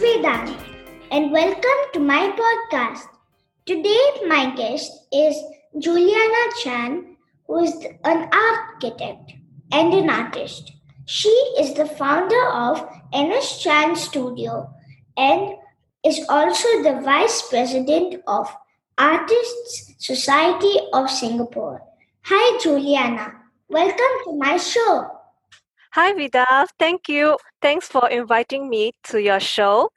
Vedant, and welcome to my podcast. Today, my guest is Juliana Chan, who is an architect and an artist. She is the founder of NS Chan Studio and is also the vice president of Artists Society of Singapore. Hi, Juliana. Welcome to my show. Hi, Vida. Thank you. Thanks for inviting me to your show.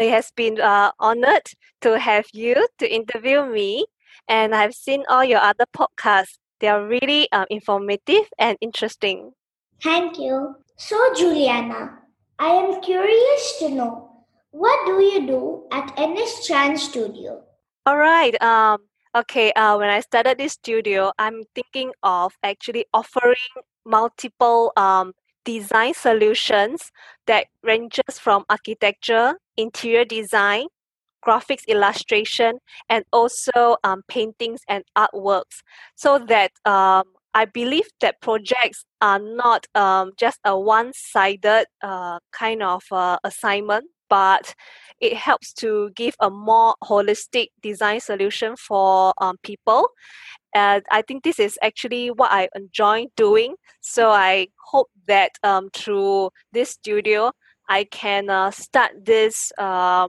It has been uh, honored to have you to interview me, and I've seen all your other podcasts. They are really uh, informative and interesting. Thank you. So, Juliana, I am curious to know what do you do at NS Chan Studio? All right. Um. Okay. Uh. When I started this studio, I'm thinking of actually offering multiple um design solutions that ranges from architecture, interior design, graphics illustration, and also um, paintings and artworks. So that um, I believe that projects are not um, just a one-sided uh, kind of uh, assignment, but it helps to give a more holistic design solution for um, people and I think this is actually what I enjoy doing. So I hope that um, through this studio, I can uh, start this uh,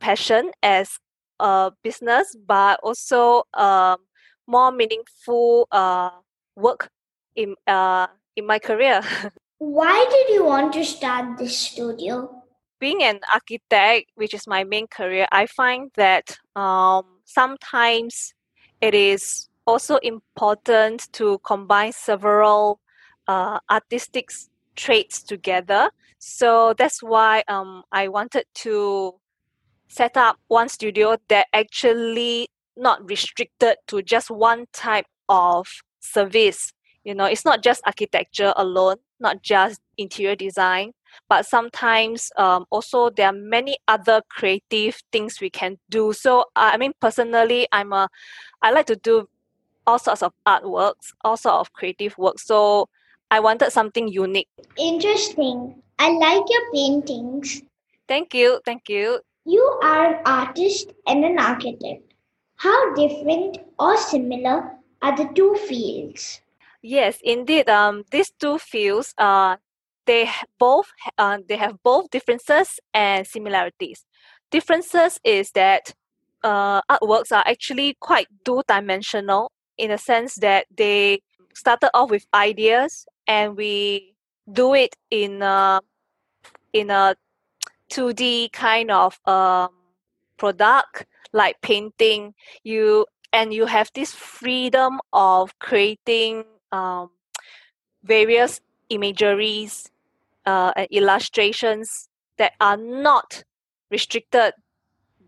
passion as a business, but also um, more meaningful uh, work in uh, in my career. Why did you want to start this studio? Being an architect, which is my main career, I find that um, sometimes it is also important to combine several uh, artistic traits together. So that's why um, I wanted to set up one studio that actually not restricted to just one type of service. You know, it's not just architecture alone, not just interior design, but sometimes um, also there are many other creative things we can do. So I mean, personally, I'm a I like to do all sorts of artworks, all sorts of creative work. So I wanted something unique. Interesting. I like your paintings. Thank you. Thank you. You are an artist and an architect. How different or similar are the two fields? Yes, indeed. Um, these two fields, uh, they both uh, they have both differences and similarities. Differences is that uh, artworks are actually quite two-dimensional in a sense that they started off with ideas and we do it in a in a 2D kind of um, product like painting. You and you have this freedom of creating um, various imageries uh, and illustrations that are not restricted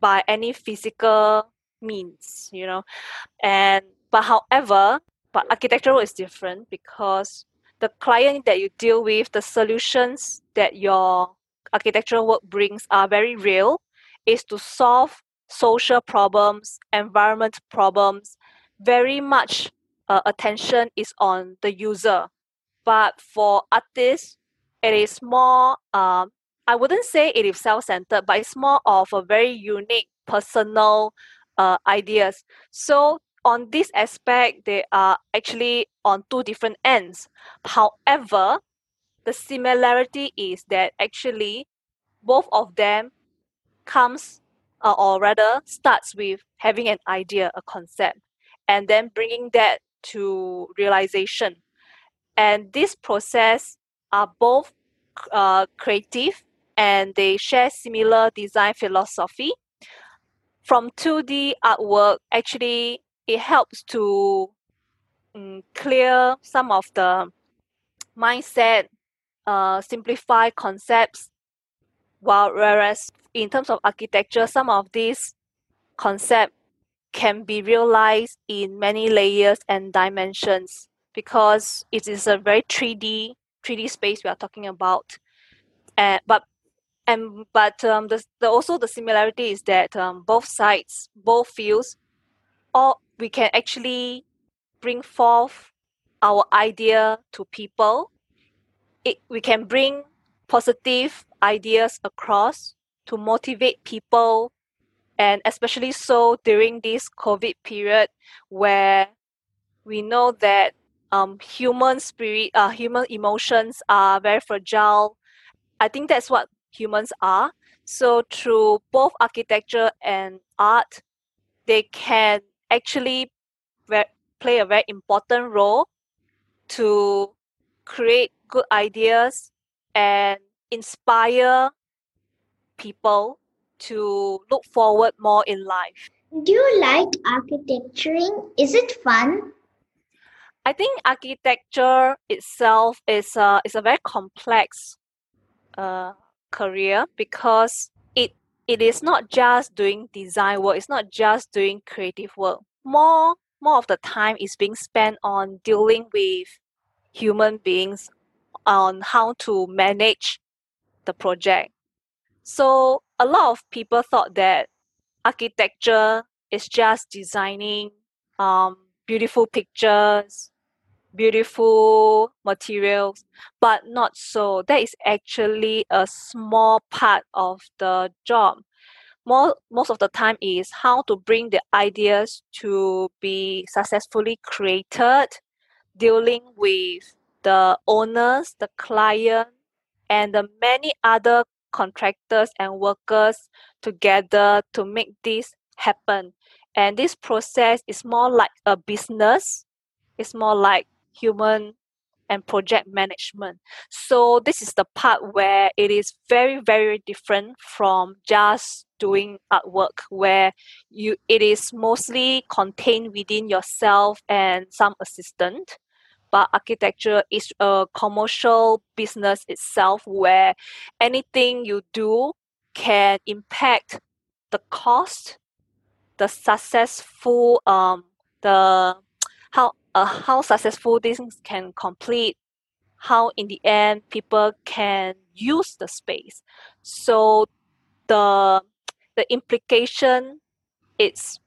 by any physical means you know? And but however, but architectural is different because the client that you deal with, the solutions that your architectural work brings are very real, is to solve social problems, environment problems. Very much uh, attention is on the user. But for artists, it is more, um, I wouldn't say it is self centered, but it's more of a very unique personal uh, ideas. So on this aspect, they are actually on two different ends. However, the similarity is that actually both of them comes uh, or rather starts with having an idea, a concept, and then bringing that to realization. And this process are both uh, creative and they share similar design philosophy. From 2D artwork, actually it helps to um, clear some of the mindset, uh, simplify concepts. While whereas in terms of architecture, some of these concepts can be realized in many layers and dimensions because it is a very 3D 3D space we are talking about. And but and but um, the, the also the similarity is that um, both sides, both fields, all we can actually bring forth our idea to people. It, we can bring positive ideas across to motivate people and especially so during this covid period where we know that um, human spirit uh, human emotions are very fragile i think that's what humans are so through both architecture and art they can actually play a very important role to create good ideas and inspire people to look forward more in life. Do you like architecturing? Is it fun? I think architecture itself is a is a very complex uh, career because it is not just doing design work. It's not just doing creative work. More more of the time is being spent on dealing with human beings on how to manage the project. So a lot of people thought that architecture is just designing um, beautiful pictures, beautiful materials, but not so. That is actually a small part of the job. More, most of the time is how to bring the ideas to be successfully created, dealing with the owners, the client, and the many other contractors and workers together to make this happen. And this process is more like a business, it's more like human and project management. So this is the part where it is very, very different from just doing artwork where you it is mostly contained within yourself and some assistant but architecture is a commercial business itself where anything you do can impact the cost the successful um the how uh, how successful things can complete how in the end people can use the space so the the implication it's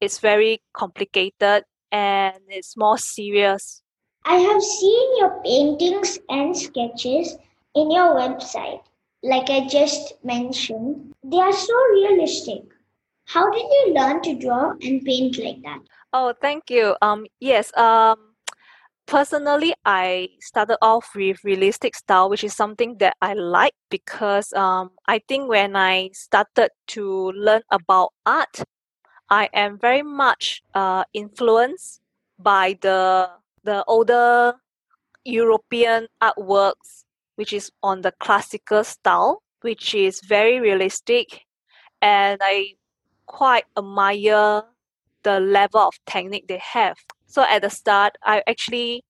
it's very complicated and it's more serious I have seen your paintings and sketches in your website. Like I just mentioned, they are so realistic. How did you learn to draw and paint like that? Oh, thank you. Um, yes. Um, personally, I started off with realistic style, which is something that I like because um, I think when I started to learn about art, I am very much uh, influenced by the the older European artworks, which is on the classical style, which is very realistic, and I quite admire the level of technique they have. So at the start, I actually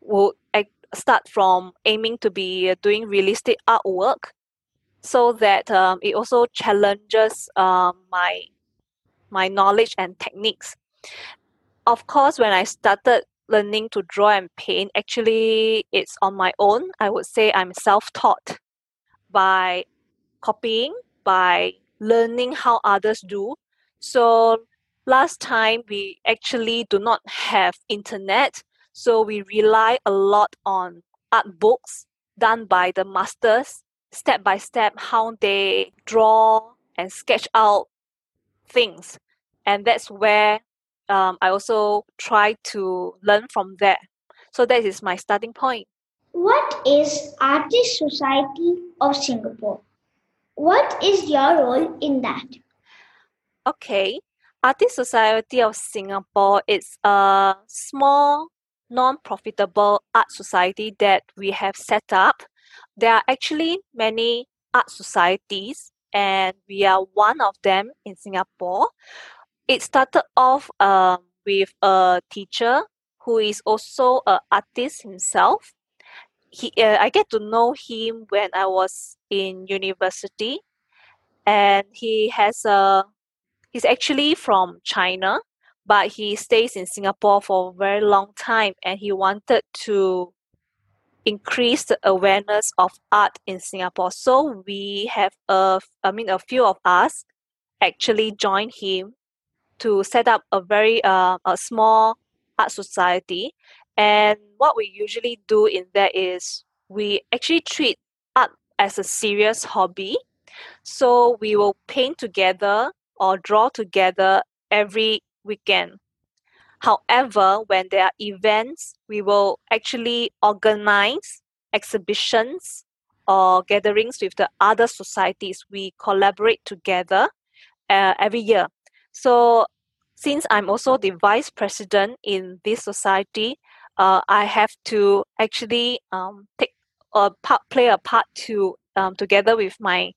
would start from aiming to be doing realistic artwork, so that um, it also challenges um, my my knowledge and techniques. Of course, when I started learning to draw and paint, actually, it's on my own. I would say I'm self taught by copying, by learning how others do. So, last time we actually do not have internet, so we rely a lot on art books done by the masters, step by step, how they draw and sketch out things. And that's where um, I also try to learn from there. So that is my starting point. What is Artist Society of Singapore? What is your role in that? Okay, Artist Society of Singapore is a small, non-profitable art society that we have set up. There are actually many art societies, and we are one of them in Singapore it started off um, with a teacher who is also an artist himself. He, uh, I get to know him when I was in university, and he has a. He's actually from China, but he stays in Singapore for a very long time, and he wanted to increase the awareness of art in Singapore. So we have a, I mean, a few of us actually joined him to set up a very uh, a small art society. And what we usually do in that is we actually treat art as a serious hobby. So we will paint together or draw together every weekend. However, when there are events, we will actually organize exhibitions or gatherings with the other societies. We collaborate together uh, every year. So, since I'm also the vice president in this society, uh, I have to actually um, take a part, play a part to um, together with my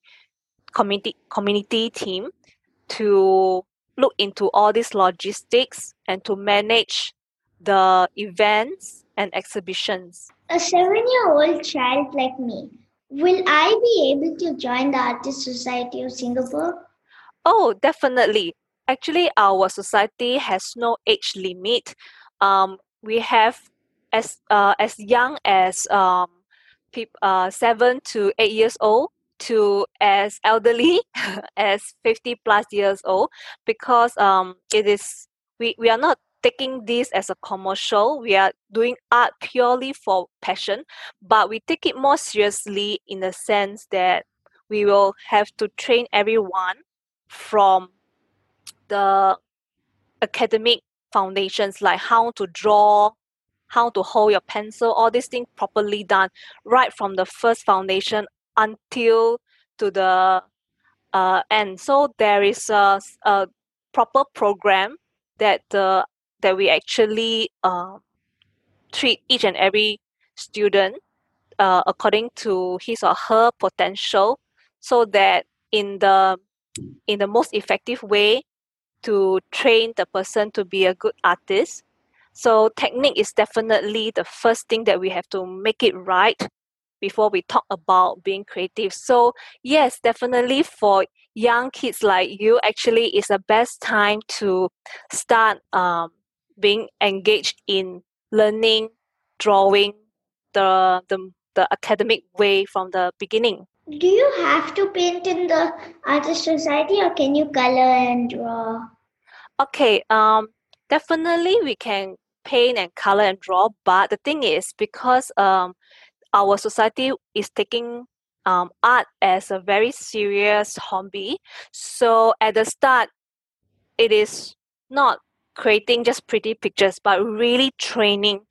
community community team to look into all these logistics and to manage the events and exhibitions. A seven-year-old child like me, will I be able to join the Artist Society of Singapore? Oh, definitely. Actually, our society has no age limit. Um, we have as uh, as young as um, peop- uh, seven to eight years old to as elderly as 50 plus years old because um, it is we, we are not taking this as a commercial. We are doing art purely for passion but we take it more seriously in the sense that we will have to train everyone from the academic foundations like how to draw how to hold your pencil all these things properly done right from the first foundation until to the uh, end. So there is a, a proper program that the that we actually uh, treat each and every student uh, according to his or her potential so that in the in the most effective way to train the person to be a good artist. So technique is definitely the first thing that we have to make it right before we talk about being creative. So yes, definitely for young kids like you, actually is the best time to start um, being engaged in learning, drawing the, the the academic way from the beginning. Do you have to paint in the artist society or can you color and draw? Okay, um, definitely we can paint and color and draw, but the thing is because um, our society is taking um, art as a very serious hobby, so at the start, it is not creating just pretty pictures, but really training,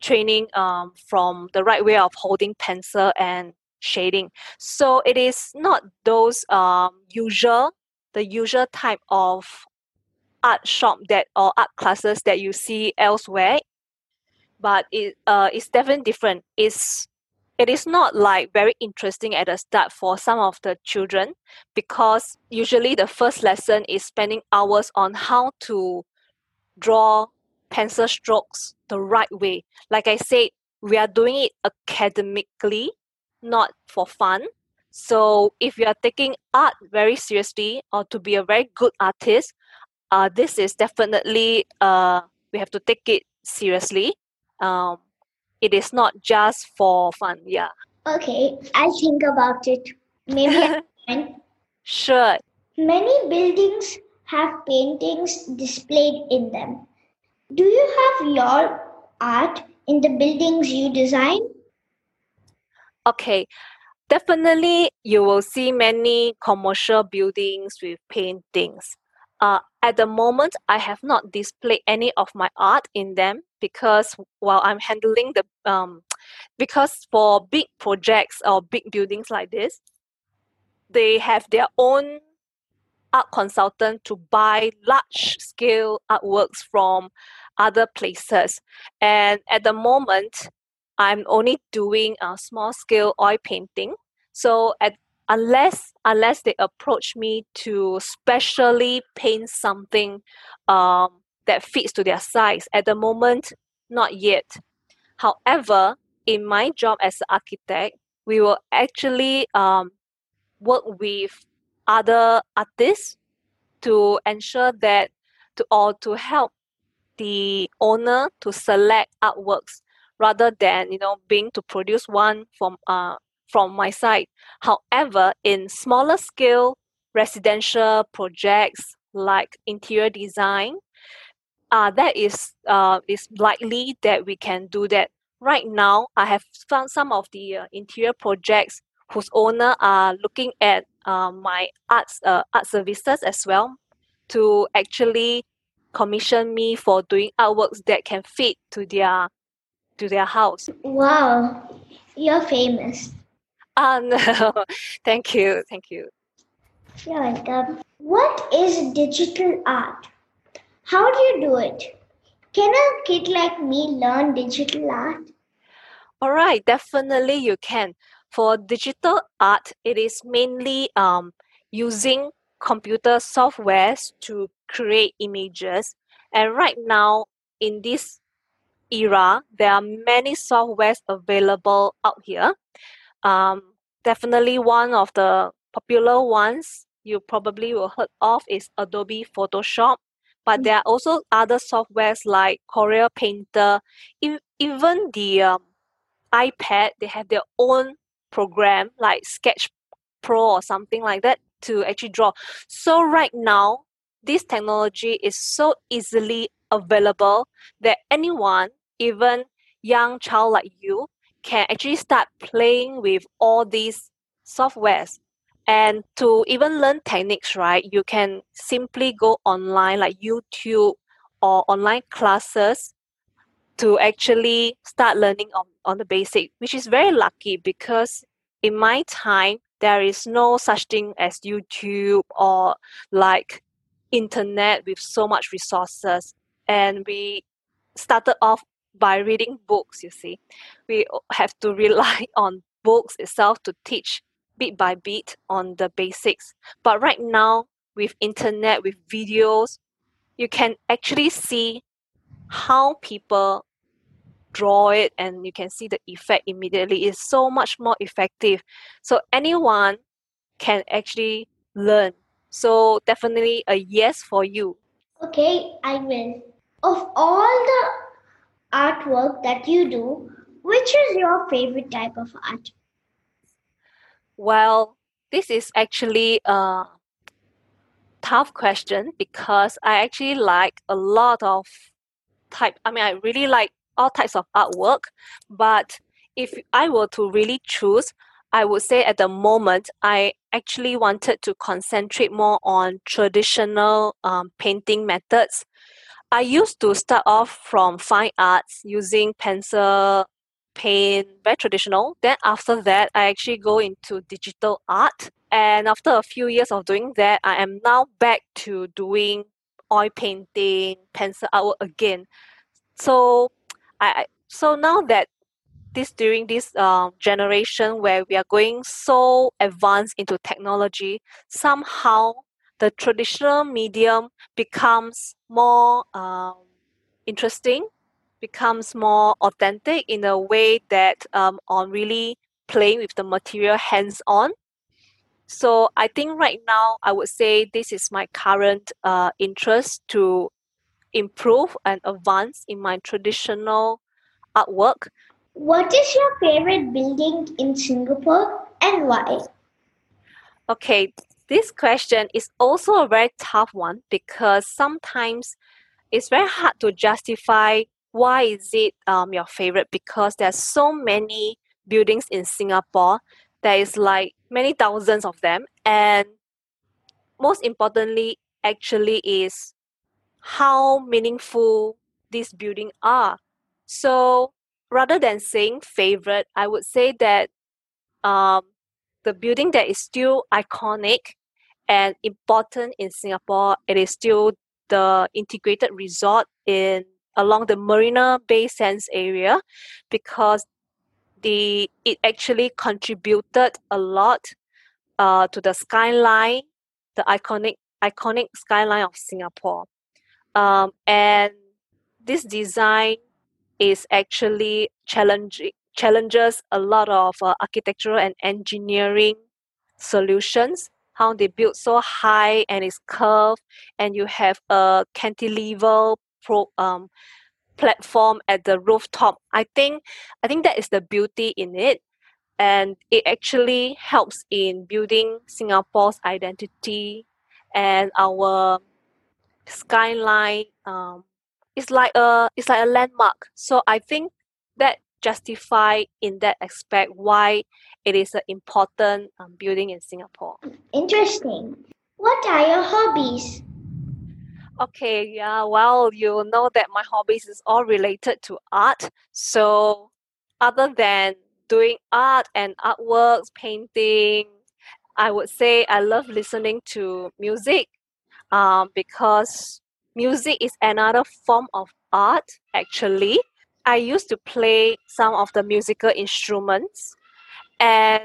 training um, from the right way of holding pencil and shading. So it is not those um, usual, the usual type of art shop that or art classes that you see elsewhere but it uh it's definitely different it's it is not like very interesting at the start for some of the children because usually the first lesson is spending hours on how to draw pencil strokes the right way like i said we are doing it academically not for fun so if you are taking art very seriously or to be a very good artist uh, this is definitely uh, we have to take it seriously. Um, it is not just for fun. Yeah. Okay, I'll think about it. Maybe I can. Sure. Many buildings have paintings displayed in them. Do you have your art in the buildings you design? Okay. Definitely, you will see many commercial buildings with paintings. Uh, at the moment, I have not displayed any of my art in them because while I'm handling the um, because for big projects or big buildings like this, they have their own art consultant to buy large scale artworks from other places. And at the moment, I'm only doing a small scale oil painting. So at unless unless they approach me to specially paint something um, that fits to their size at the moment not yet. However in my job as an architect we will actually um, work with other artists to ensure that to or to help the owner to select artworks rather than you know being to produce one from uh, from my side. However, in smaller scale residential projects like interior design, uh, that is uh, is likely that we can do that. Right now, I have found some of the uh, interior projects whose owner are looking at um, my arts uh, art services as well to actually commission me for doing artworks that can fit to their to their house. Wow, you're famous. Ah no, thank you, thank you. You're welcome. What is digital art? How do you do it? Can a kid like me learn digital art? All right, definitely you can. For digital art, it is mainly um, using computer softwares to create images. And right now, in this era, there are many softwares available out here. Um, definitely one of the popular ones you probably will heard of is Adobe Photoshop. But there are also other softwares like Corel Painter, even the um, iPad, they have their own program like Sketch Pro or something like that to actually draw. So right now, this technology is so easily available that anyone, even young child like you, can actually start playing with all these softwares. And to even learn techniques, right, you can simply go online like YouTube or online classes to actually start learning on, on the basic, which is very lucky because in my time, there is no such thing as YouTube or like internet with so much resources. And we started off by reading books, you see. We have to rely on books itself to teach bit by bit on the basics. But right now, with internet, with videos, you can actually see how people draw it and you can see the effect immediately. It's so much more effective. So anyone can actually learn. So definitely a yes for you. Okay i will. Of all the artwork that you do which is your favorite type of art well this is actually a tough question because i actually like a lot of type i mean i really like all types of artwork. But if I were to really choose, I would say at the moment I actually wanted to concentrate more on traditional um, painting methods. I used to start off from fine arts using pencil, paint, very traditional. Then after that, I actually go into digital art. And after a few years of doing that, I am now back to doing oil painting, pencil artwork again. So I, so now that this during this uh, generation where we are going so advanced into technology, somehow the traditional medium becomes more um, interesting, becomes more authentic in a way that um, on really playing with the material hands on. So I think right now I would say this is my current uh, interest to improve and advance in my traditional artwork. What is your favorite building in Singapore and why? Okay, this question is also a very tough one because sometimes it's very hard to justify why is it um, your favorite because there's so many buildings in Singapore. There is like many thousands of them and most importantly actually is how meaningful these buildings are. So rather than saying favorite, I would say that um, the building that is still iconic and important in Singapore, it is still the integrated resort in along the Marina Bay Sands area because the it actually contributed a lot uh, to the skyline, the iconic iconic skyline of Singapore. Um, and this design is actually challenging challenges a lot of uh, architectural and engineering solutions how they build so high and it's curved and you have a cantilever pro, um, platform at the rooftop. I think i think that is the beauty in it and it actually helps in building singapore's identity and our skyline um, it's like a it's like a landmark. So i think that justify in that aspect why it is an important um, building in Singapore. Interesting. What are your hobbies? Okay, yeah, well, you know that my hobbies is all related to art. So, other than doing art and artworks, painting, I would say I love listening to music um, because music is another form of art, actually. I used to play some of the musical instruments, and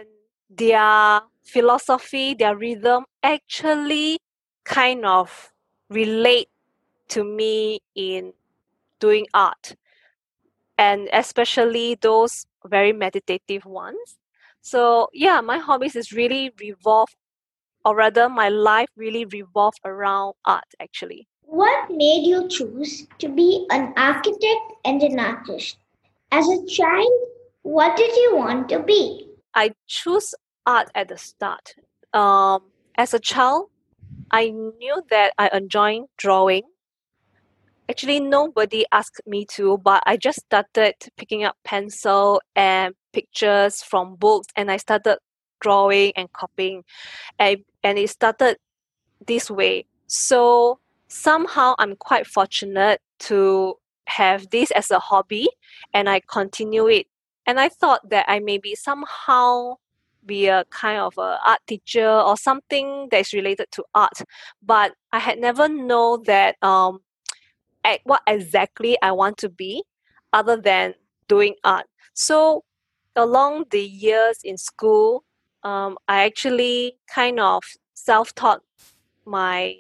their philosophy, their rhythm actually kind of relate to me in doing art and especially those very meditative ones. So yeah my hobbies is really revolve or rather my life really revolve around art actually what made you choose to be an architect and an artist? As a child what did you want to be? I choose art at the start. Um, as a child i knew that i enjoyed drawing. Actually nobody asked me to but i just started picking up pencil and pictures from books and i started drawing and copying and, and it started this way. So somehow i'm quite fortunate to have this as a hobby and i continue it and i thought that i maybe somehow be a kind of a art teacher or something that's related to art but i had never know that um, what exactly I want to be other than doing art. So along the years in school, um, I actually kind of self-taught my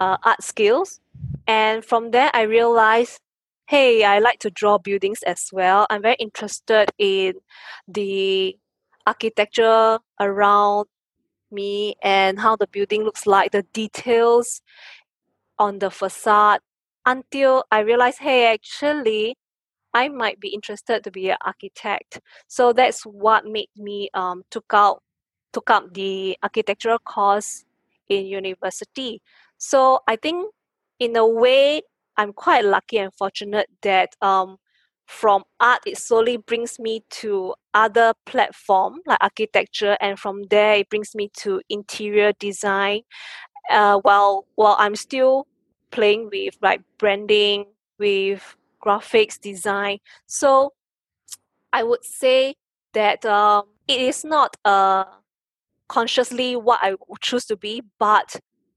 uh, art skills, and from there I realized, hey, I like to draw buildings as well. I'm very interested in the architecture around me and how the building looks like, the details on the facade until I realized, hey, actually, I might be interested to be an architect. So that's what made me um, took out took up the architectural course in university. So I think in a way I'm quite lucky and fortunate that um, from art it slowly brings me to other platform like architecture and from there it brings me to interior design uh, while while I'm still playing with like branding, with graphics design. So I would say that um, it is not uh, consciously what I choose to be, but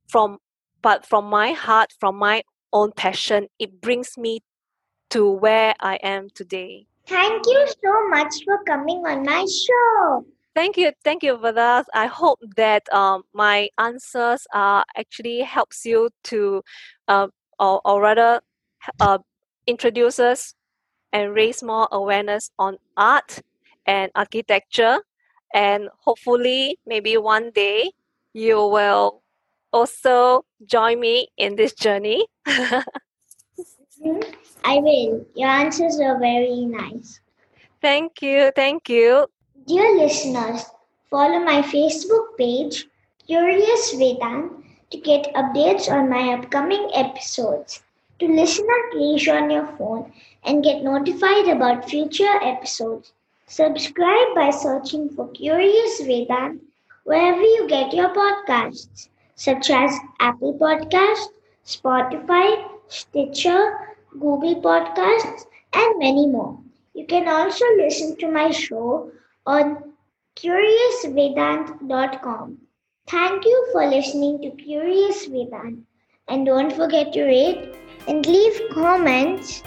from but from my heart, from my own passion, it brings me to where I am today. Thank you so much for coming on my show. Thank you, thank you, Vadas. I hope that um, my answers uh, actually helps you to, uh, or, or rather, uh, introduces and raise more awareness on art and architecture. And hopefully, maybe one day you will also join me in this journey. I will. Your answers are very nice. Thank you. Thank you. Dear listeners, follow my Facebook page, Curious Vedant, to get updates on my upcoming episodes. To listen at on your phone and get notified about future episodes, subscribe by searching for Curious Vedant wherever you get your podcasts, such as Apple Podcasts, Spotify, Stitcher, Google Podcasts, and many more. You can also listen to my show on curiousvedant.com. Thank you for listening to Curious Vedant and don't forget to rate and leave comments